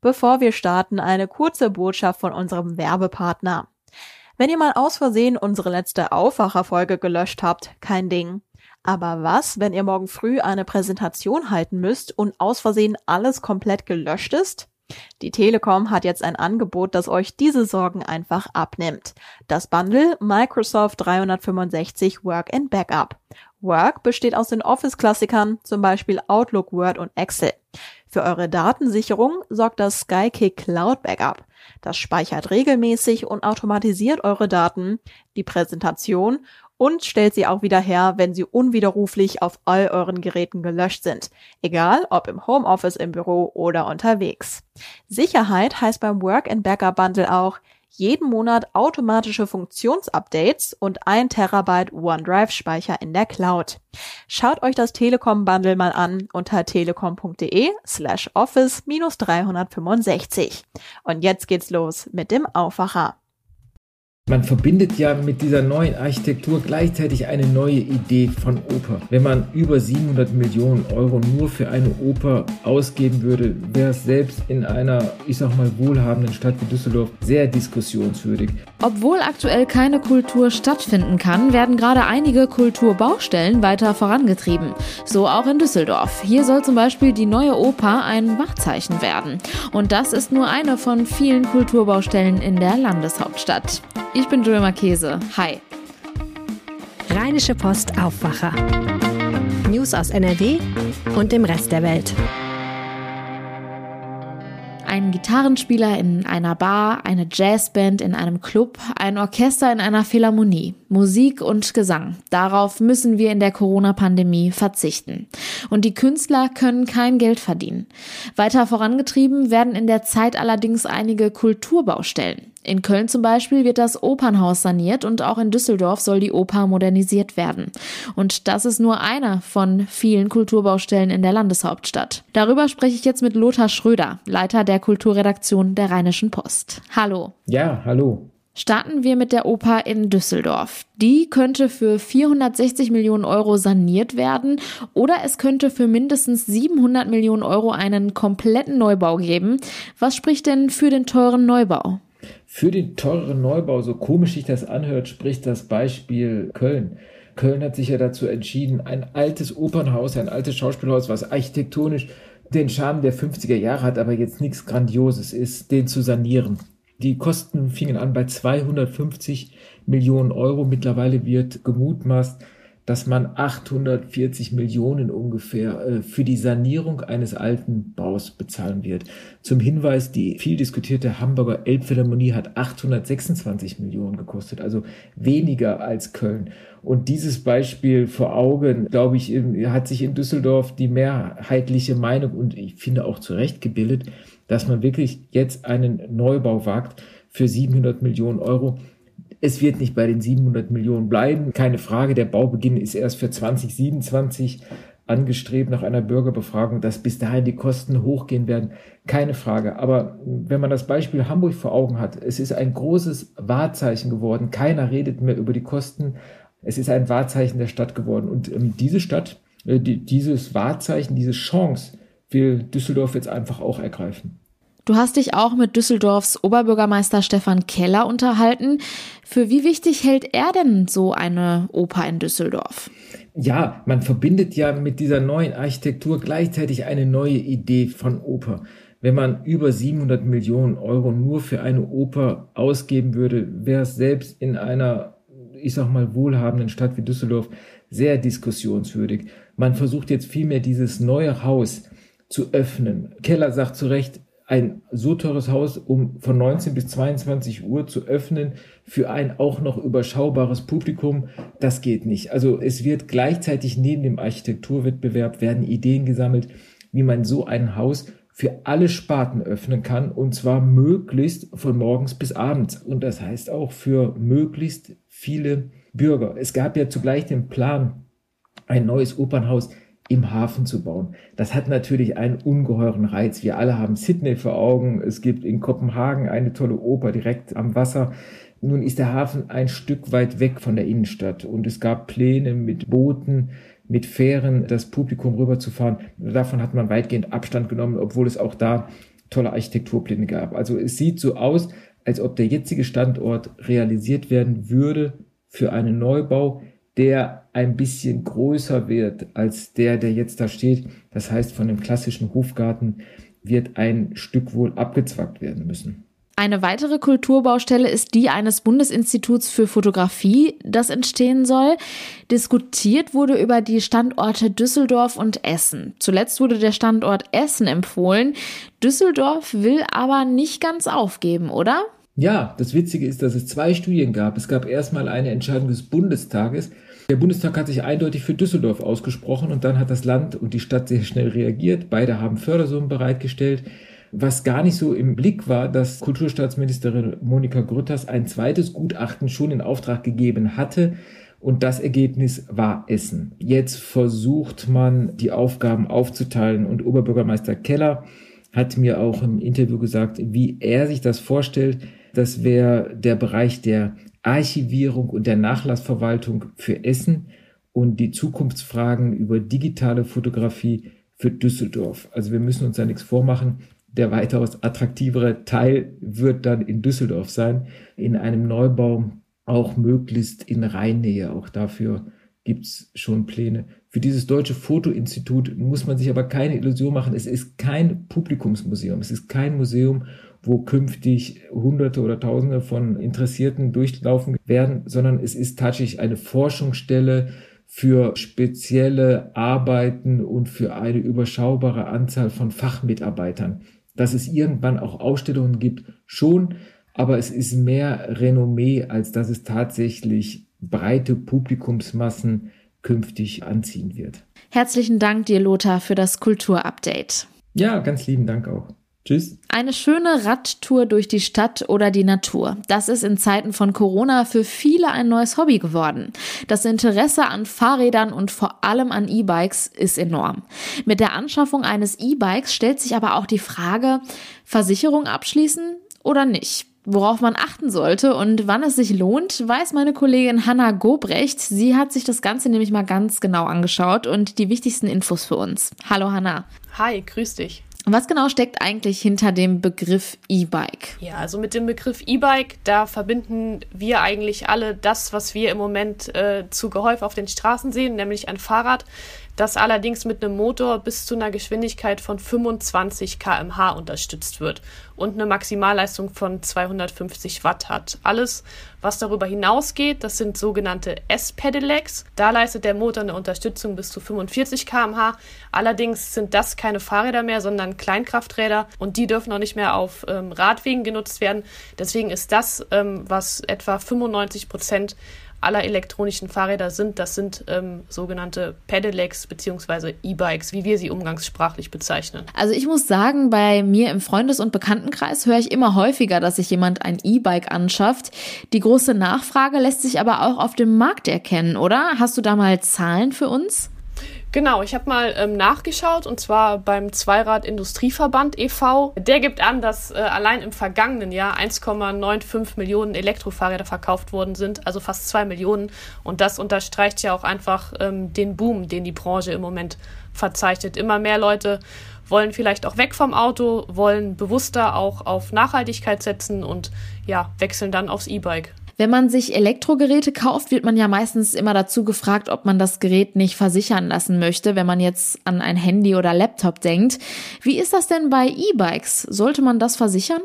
Bevor wir starten, eine kurze Botschaft von unserem Werbepartner. Wenn ihr mal aus Versehen unsere letzte Aufwacherfolge gelöscht habt, kein Ding. Aber was, wenn ihr morgen früh eine Präsentation halten müsst und aus Versehen alles komplett gelöscht ist? Die Telekom hat jetzt ein Angebot, das euch diese Sorgen einfach abnimmt. Das Bundle Microsoft 365 Work and Backup. Work besteht aus den Office-Klassikern, zum Beispiel Outlook, Word und Excel. Für eure Datensicherung sorgt das Skykick Cloud Backup. Das speichert regelmäßig und automatisiert eure Daten, die Präsentation und stellt sie auch wieder her, wenn sie unwiderruflich auf all euren Geräten gelöscht sind. Egal ob im Homeoffice, im Büro oder unterwegs. Sicherheit heißt beim Work and Backup Bundle auch, jeden Monat automatische Funktionsupdates und ein Terabyte OneDrive-Speicher in der Cloud. Schaut euch das Telekom Bundle mal an unter telekom.de slash office minus 365. Und jetzt geht's los mit dem Aufwacher. Man verbindet ja mit dieser neuen Architektur gleichzeitig eine neue Idee von Oper. Wenn man über 700 Millionen Euro nur für eine Oper ausgeben würde, wäre es selbst in einer, ich sag mal, wohlhabenden Stadt wie Düsseldorf sehr diskussionswürdig. Obwohl aktuell keine Kultur stattfinden kann, werden gerade einige Kulturbaustellen weiter vorangetrieben. So auch in Düsseldorf. Hier soll zum Beispiel die neue Oper ein Wahrzeichen werden. Und das ist nur eine von vielen Kulturbaustellen in der Landeshauptstadt. Ich bin Julia Marchese. Hi. Rheinische Post Aufwacher. News aus NRW und dem Rest der Welt. Ein Gitarrenspieler in einer Bar, eine Jazzband in einem Club, ein Orchester in einer Philharmonie. Musik und Gesang. Darauf müssen wir in der Corona-Pandemie verzichten. Und die Künstler können kein Geld verdienen. Weiter vorangetrieben werden in der Zeit allerdings einige Kulturbaustellen. In Köln zum Beispiel wird das Opernhaus saniert und auch in Düsseldorf soll die Oper modernisiert werden. Und das ist nur einer von vielen Kulturbaustellen in der Landeshauptstadt. Darüber spreche ich jetzt mit Lothar Schröder, Leiter der Kulturredaktion der Rheinischen Post. Hallo. Ja, hallo. Starten wir mit der Oper in Düsseldorf. Die könnte für 460 Millionen Euro saniert werden oder es könnte für mindestens 700 Millionen Euro einen kompletten Neubau geben. Was spricht denn für den teuren Neubau? Für den teureren Neubau, so komisch sich das anhört, spricht das Beispiel Köln. Köln hat sich ja dazu entschieden, ein altes Opernhaus, ein altes Schauspielhaus, was architektonisch den Charme der 50er Jahre hat, aber jetzt nichts Grandioses ist, den zu sanieren. Die Kosten fingen an bei 250 Millionen Euro. Mittlerweile wird gemutmaßt, dass man 840 Millionen ungefähr äh, für die Sanierung eines alten Baus bezahlen wird. Zum Hinweis, die viel diskutierte Hamburger Elbphilharmonie hat 826 Millionen gekostet, also weniger als Köln. Und dieses Beispiel vor Augen, glaube ich, hat sich in Düsseldorf die mehrheitliche Meinung und ich finde auch zu Recht gebildet, dass man wirklich jetzt einen Neubau wagt für 700 Millionen Euro. Es wird nicht bei den 700 Millionen bleiben. Keine Frage, der Baubeginn ist erst für 2027 angestrebt nach einer Bürgerbefragung, dass bis dahin die Kosten hochgehen werden. Keine Frage. Aber wenn man das Beispiel Hamburg vor Augen hat, es ist ein großes Wahrzeichen geworden. Keiner redet mehr über die Kosten. Es ist ein Wahrzeichen der Stadt geworden. Und ähm, diese Stadt, äh, die, dieses Wahrzeichen, diese Chance will Düsseldorf jetzt einfach auch ergreifen. Du hast dich auch mit Düsseldorfs Oberbürgermeister Stefan Keller unterhalten. Für wie wichtig hält er denn so eine Oper in Düsseldorf? Ja, man verbindet ja mit dieser neuen Architektur gleichzeitig eine neue Idee von Oper. Wenn man über 700 Millionen Euro nur für eine Oper ausgeben würde, wäre es selbst in einer, ich sag mal, wohlhabenden Stadt wie Düsseldorf sehr diskussionswürdig. Man versucht jetzt vielmehr dieses neue Haus zu öffnen. Keller sagt zu Recht, ein so teures Haus, um von 19 bis 22 Uhr zu öffnen für ein auch noch überschaubares Publikum, das geht nicht. Also es wird gleichzeitig neben dem Architekturwettbewerb werden Ideen gesammelt, wie man so ein Haus für alle Sparten öffnen kann und zwar möglichst von morgens bis abends und das heißt auch für möglichst viele Bürger. Es gab ja zugleich den Plan, ein neues Opernhaus im Hafen zu bauen. Das hat natürlich einen ungeheuren Reiz. Wir alle haben Sydney vor Augen. Es gibt in Kopenhagen eine tolle Oper direkt am Wasser. Nun ist der Hafen ein Stück weit weg von der Innenstadt und es gab Pläne mit Booten, mit Fähren das Publikum rüberzufahren. Davon hat man weitgehend Abstand genommen, obwohl es auch da tolle Architekturpläne gab. Also es sieht so aus, als ob der jetzige Standort realisiert werden würde für einen Neubau, der ein bisschen größer wird als der, der jetzt da steht. Das heißt, von dem klassischen Hofgarten wird ein Stück wohl abgezwackt werden müssen. Eine weitere Kulturbaustelle ist die eines Bundesinstituts für Fotografie, das entstehen soll. Diskutiert wurde über die Standorte Düsseldorf und Essen. Zuletzt wurde der Standort Essen empfohlen. Düsseldorf will aber nicht ganz aufgeben, oder? Ja, das Witzige ist, dass es zwei Studien gab. Es gab erstmal eine Entscheidung des Bundestages. Der Bundestag hat sich eindeutig für Düsseldorf ausgesprochen und dann hat das Land und die Stadt sehr schnell reagiert. Beide haben Fördersummen bereitgestellt. Was gar nicht so im Blick war, dass Kulturstaatsministerin Monika Grütters ein zweites Gutachten schon in Auftrag gegeben hatte. Und das Ergebnis war Essen. Jetzt versucht man, die Aufgaben aufzuteilen. Und Oberbürgermeister Keller hat mir auch im Interview gesagt, wie er sich das vorstellt. Das wäre der Bereich der Archivierung und der Nachlassverwaltung für Essen und die Zukunftsfragen über digitale Fotografie für Düsseldorf. Also wir müssen uns da nichts vormachen der weitaus attraktivere Teil wird dann in Düsseldorf sein, in einem Neubau auch möglichst in Rheinnähe. Auch dafür gibt's schon Pläne. Für dieses Deutsche Fotoinstitut muss man sich aber keine Illusion machen. Es ist kein Publikumsmuseum. Es ist kein Museum, wo künftig Hunderte oder Tausende von Interessierten durchlaufen werden, sondern es ist tatsächlich eine Forschungsstelle für spezielle Arbeiten und für eine überschaubare Anzahl von Fachmitarbeitern dass es irgendwann auch Ausstellungen gibt, schon, aber es ist mehr Renommee, als dass es tatsächlich breite Publikumsmassen künftig anziehen wird. Herzlichen Dank dir, Lothar, für das Kulturupdate. Ja, ganz lieben Dank auch. Tschüss. Eine schöne Radtour durch die Stadt oder die Natur. Das ist in Zeiten von Corona für viele ein neues Hobby geworden. Das Interesse an Fahrrädern und vor allem an E-Bikes ist enorm. Mit der Anschaffung eines E-Bikes stellt sich aber auch die Frage, Versicherung abschließen oder nicht? Worauf man achten sollte und wann es sich lohnt, weiß meine Kollegin Hanna Gobrecht. Sie hat sich das Ganze nämlich mal ganz genau angeschaut und die wichtigsten Infos für uns. Hallo Hanna. Hi, grüß dich. Was genau steckt eigentlich hinter dem Begriff E-Bike? Ja, also mit dem Begriff E-Bike, da verbinden wir eigentlich alle das, was wir im Moment äh, zu gehäuft auf den Straßen sehen, nämlich ein Fahrrad, das allerdings mit einem Motor bis zu einer Geschwindigkeit von 25 km/h unterstützt wird und eine Maximalleistung von 250 Watt hat. Alles, was darüber hinausgeht, das sind sogenannte S-Pedelecs. Da leistet der Motor eine Unterstützung bis zu 45 km/h. Allerdings sind das keine Fahrräder mehr, sondern Kleinkrafträder und die dürfen auch nicht mehr auf ähm, Radwegen genutzt werden. Deswegen ist das, ähm, was etwa 95 Prozent aller elektronischen Fahrräder sind. Das sind ähm, sogenannte Pedelecs bzw. E-Bikes, wie wir sie umgangssprachlich bezeichnen. Also ich muss sagen, bei mir im Freundes- und Bekanntenkreis höre ich immer häufiger, dass sich jemand ein E-Bike anschafft. Die große Nachfrage lässt sich aber auch auf dem Markt erkennen, oder? Hast du da mal Zahlen für uns? Genau, ich habe mal ähm, nachgeschaut und zwar beim Zweirad Industrieverband e.V. Der gibt an, dass äh, allein im vergangenen Jahr 1,95 Millionen Elektrofahrräder verkauft worden sind, also fast zwei Millionen. Und das unterstreicht ja auch einfach ähm, den Boom, den die Branche im Moment verzeichnet. Immer mehr Leute wollen vielleicht auch weg vom Auto, wollen bewusster auch auf Nachhaltigkeit setzen und ja, wechseln dann aufs E-Bike. Wenn man sich Elektrogeräte kauft, wird man ja meistens immer dazu gefragt, ob man das Gerät nicht versichern lassen möchte, wenn man jetzt an ein Handy oder Laptop denkt. Wie ist das denn bei E-Bikes? Sollte man das versichern?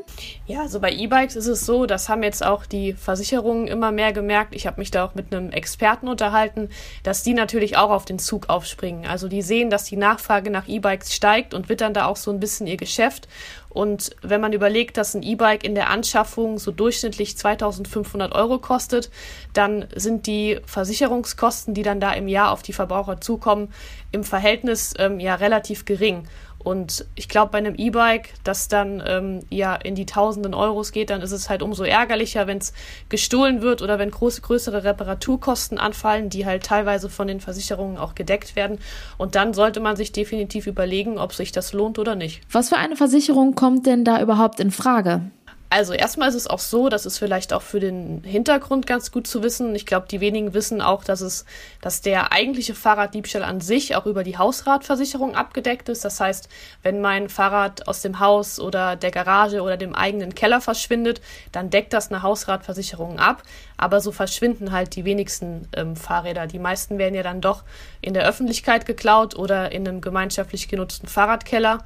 Ja, also bei E-Bikes ist es so, das haben jetzt auch die Versicherungen immer mehr gemerkt. Ich habe mich da auch mit einem Experten unterhalten, dass die natürlich auch auf den Zug aufspringen. Also die sehen, dass die Nachfrage nach E-Bikes steigt und wittern da auch so ein bisschen ihr Geschäft. Und wenn man überlegt, dass ein E-Bike in der Anschaffung so durchschnittlich 2500 Euro kostet, dann sind die Versicherungskosten, die dann da im Jahr auf die Verbraucher zukommen, im Verhältnis ähm, ja relativ gering. Und ich glaube, bei einem E-Bike, das dann ähm, ja in die tausenden Euros geht, dann ist es halt umso ärgerlicher, wenn es gestohlen wird oder wenn große, größere Reparaturkosten anfallen, die halt teilweise von den Versicherungen auch gedeckt werden. Und dann sollte man sich definitiv überlegen, ob sich das lohnt oder nicht. Was für eine Versicherung kommt denn da überhaupt in Frage? Also erstmal ist es auch so, das ist vielleicht auch für den Hintergrund ganz gut zu wissen. Ich glaube, die wenigen wissen auch, dass es, dass der eigentliche Fahrraddiebstahl an sich auch über die Hausratversicherung abgedeckt ist. Das heißt, wenn mein Fahrrad aus dem Haus oder der Garage oder dem eigenen Keller verschwindet, dann deckt das eine Hausratversicherung ab. Aber so verschwinden halt die wenigsten ähm, Fahrräder. Die meisten werden ja dann doch in der Öffentlichkeit geklaut oder in einem gemeinschaftlich genutzten Fahrradkeller.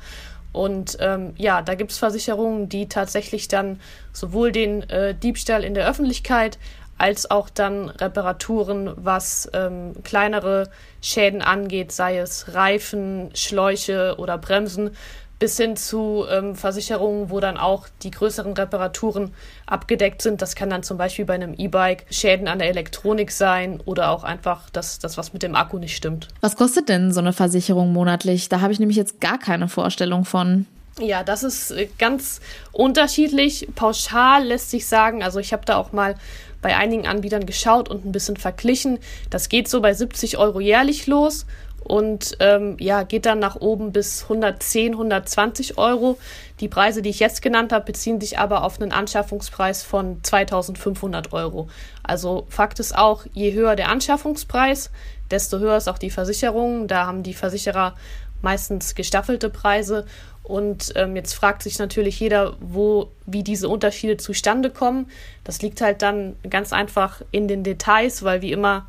Und ähm, ja, da gibt es Versicherungen, die tatsächlich dann sowohl den äh, Diebstahl in der Öffentlichkeit als auch dann Reparaturen, was ähm, kleinere Schäden angeht, sei es Reifen, Schläuche oder Bremsen, bis hin zu ähm, Versicherungen, wo dann auch die größeren Reparaturen abgedeckt sind. Das kann dann zum Beispiel bei einem E-Bike Schäden an der Elektronik sein oder auch einfach, dass das was mit dem Akku nicht stimmt. Was kostet denn so eine Versicherung monatlich? Da habe ich nämlich jetzt gar keine Vorstellung von. Ja, das ist äh, ganz unterschiedlich. Pauschal lässt sich sagen, also ich habe da auch mal bei einigen Anbietern geschaut und ein bisschen verglichen. Das geht so bei 70 Euro jährlich los und ähm, ja, geht dann nach oben bis 110, 120 Euro. Die Preise, die ich jetzt genannt habe, beziehen sich aber auf einen Anschaffungspreis von 2500 Euro. Also Fakt ist auch, je höher der Anschaffungspreis, desto höher ist auch die Versicherung. Da haben die Versicherer meistens gestaffelte Preise. Und ähm, jetzt fragt sich natürlich jeder, wo, wie diese Unterschiede zustande kommen. Das liegt halt dann ganz einfach in den Details, weil wie immer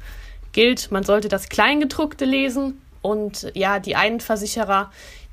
gilt, man sollte das Kleingedruckte lesen und ja, die einen Versicherer,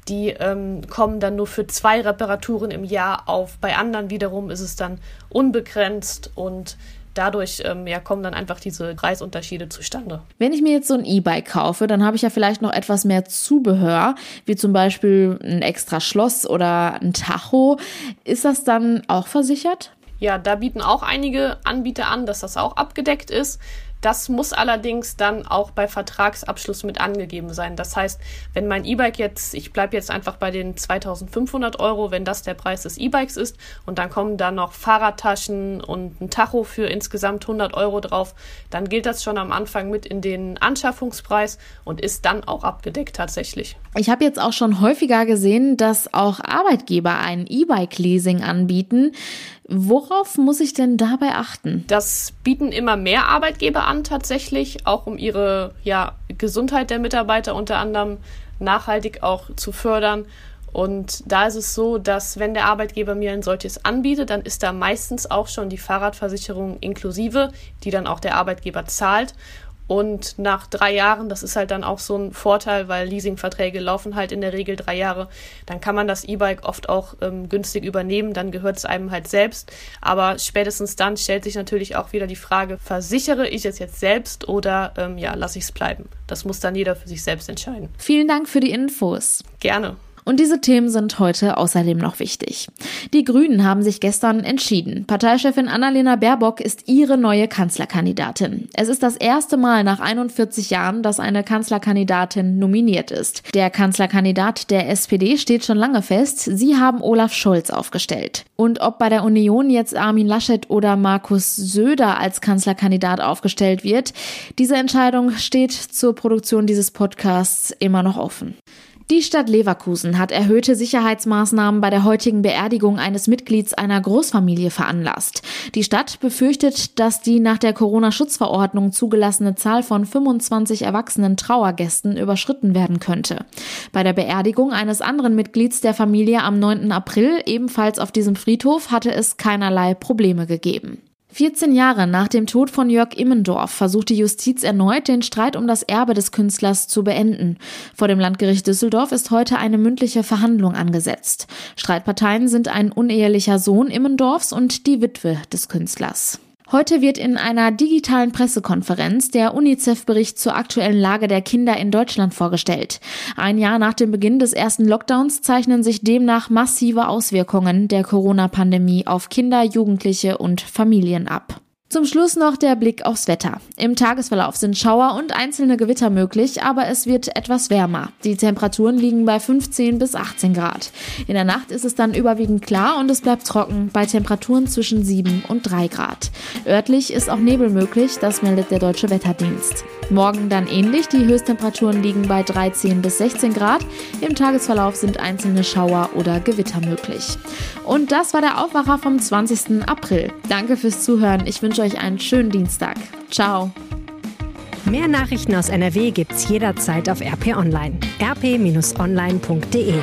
die ähm, kommen dann nur für zwei Reparaturen im Jahr auf. Bei anderen wiederum ist es dann unbegrenzt und dadurch ähm, ja, kommen dann einfach diese Preisunterschiede zustande. Wenn ich mir jetzt so ein E-Bike kaufe, dann habe ich ja vielleicht noch etwas mehr Zubehör, wie zum Beispiel ein extra Schloss oder ein Tacho. Ist das dann auch versichert? Ja, da bieten auch einige Anbieter an, dass das auch abgedeckt ist. Das muss allerdings dann auch bei Vertragsabschluss mit angegeben sein. Das heißt, wenn mein E-Bike jetzt, ich bleibe jetzt einfach bei den 2500 Euro, wenn das der Preis des E-Bikes ist und dann kommen da noch Fahrradtaschen und ein Tacho für insgesamt 100 Euro drauf, dann gilt das schon am Anfang mit in den Anschaffungspreis und ist dann auch abgedeckt tatsächlich. Ich habe jetzt auch schon häufiger gesehen, dass auch Arbeitgeber ein E-Bike-Leasing anbieten. Worauf muss ich denn dabei achten? Das bieten immer mehr Arbeitgeber an tatsächlich, auch um ihre ja, Gesundheit der Mitarbeiter unter anderem nachhaltig auch zu fördern. Und da ist es so, dass wenn der Arbeitgeber mir ein solches anbietet, dann ist da meistens auch schon die Fahrradversicherung inklusive, die dann auch der Arbeitgeber zahlt. Und nach drei Jahren, das ist halt dann auch so ein Vorteil, weil Leasingverträge laufen halt in der Regel drei Jahre, dann kann man das E-Bike oft auch ähm, günstig übernehmen, dann gehört es einem halt selbst. Aber spätestens dann stellt sich natürlich auch wieder die Frage, versichere ich es jetzt selbst oder ähm, ja, lasse ich es bleiben? Das muss dann jeder für sich selbst entscheiden. Vielen Dank für die Infos. Gerne. Und diese Themen sind heute außerdem noch wichtig. Die Grünen haben sich gestern entschieden. Parteichefin Annalena Baerbock ist ihre neue Kanzlerkandidatin. Es ist das erste Mal nach 41 Jahren, dass eine Kanzlerkandidatin nominiert ist. Der Kanzlerkandidat der SPD steht schon lange fest. Sie haben Olaf Scholz aufgestellt. Und ob bei der Union jetzt Armin Laschet oder Markus Söder als Kanzlerkandidat aufgestellt wird, diese Entscheidung steht zur Produktion dieses Podcasts immer noch offen. Die Stadt Leverkusen hat erhöhte Sicherheitsmaßnahmen bei der heutigen Beerdigung eines Mitglieds einer Großfamilie veranlasst. Die Stadt befürchtet, dass die nach der Corona-Schutzverordnung zugelassene Zahl von 25 erwachsenen Trauergästen überschritten werden könnte. Bei der Beerdigung eines anderen Mitglieds der Familie am 9. April, ebenfalls auf diesem Friedhof, hatte es keinerlei Probleme gegeben. 14 Jahre nach dem Tod von Jörg Immendorf versucht die Justiz erneut, den Streit um das Erbe des Künstlers zu beenden. Vor dem Landgericht Düsseldorf ist heute eine mündliche Verhandlung angesetzt. Streitparteien sind ein unehelicher Sohn Immendorfs und die Witwe des Künstlers. Heute wird in einer digitalen Pressekonferenz der UNICEF-Bericht zur aktuellen Lage der Kinder in Deutschland vorgestellt. Ein Jahr nach dem Beginn des ersten Lockdowns zeichnen sich demnach massive Auswirkungen der Corona-Pandemie auf Kinder, Jugendliche und Familien ab. Zum Schluss noch der Blick aufs Wetter. Im Tagesverlauf sind Schauer und einzelne Gewitter möglich, aber es wird etwas wärmer. Die Temperaturen liegen bei 15 bis 18 Grad. In der Nacht ist es dann überwiegend klar und es bleibt trocken bei Temperaturen zwischen 7 und 3 Grad. Örtlich ist auch Nebel möglich, das meldet der Deutsche Wetterdienst. Morgen dann ähnlich. Die Höchsttemperaturen liegen bei 13 bis 16 Grad. Im Tagesverlauf sind einzelne Schauer oder Gewitter möglich. Und das war der Aufwacher vom 20. April. Danke fürs Zuhören. Ich wünsche euch einen schönen Dienstag. Ciao. Mehr Nachrichten aus NRW gibt's jederzeit auf RP Online. rp-online.de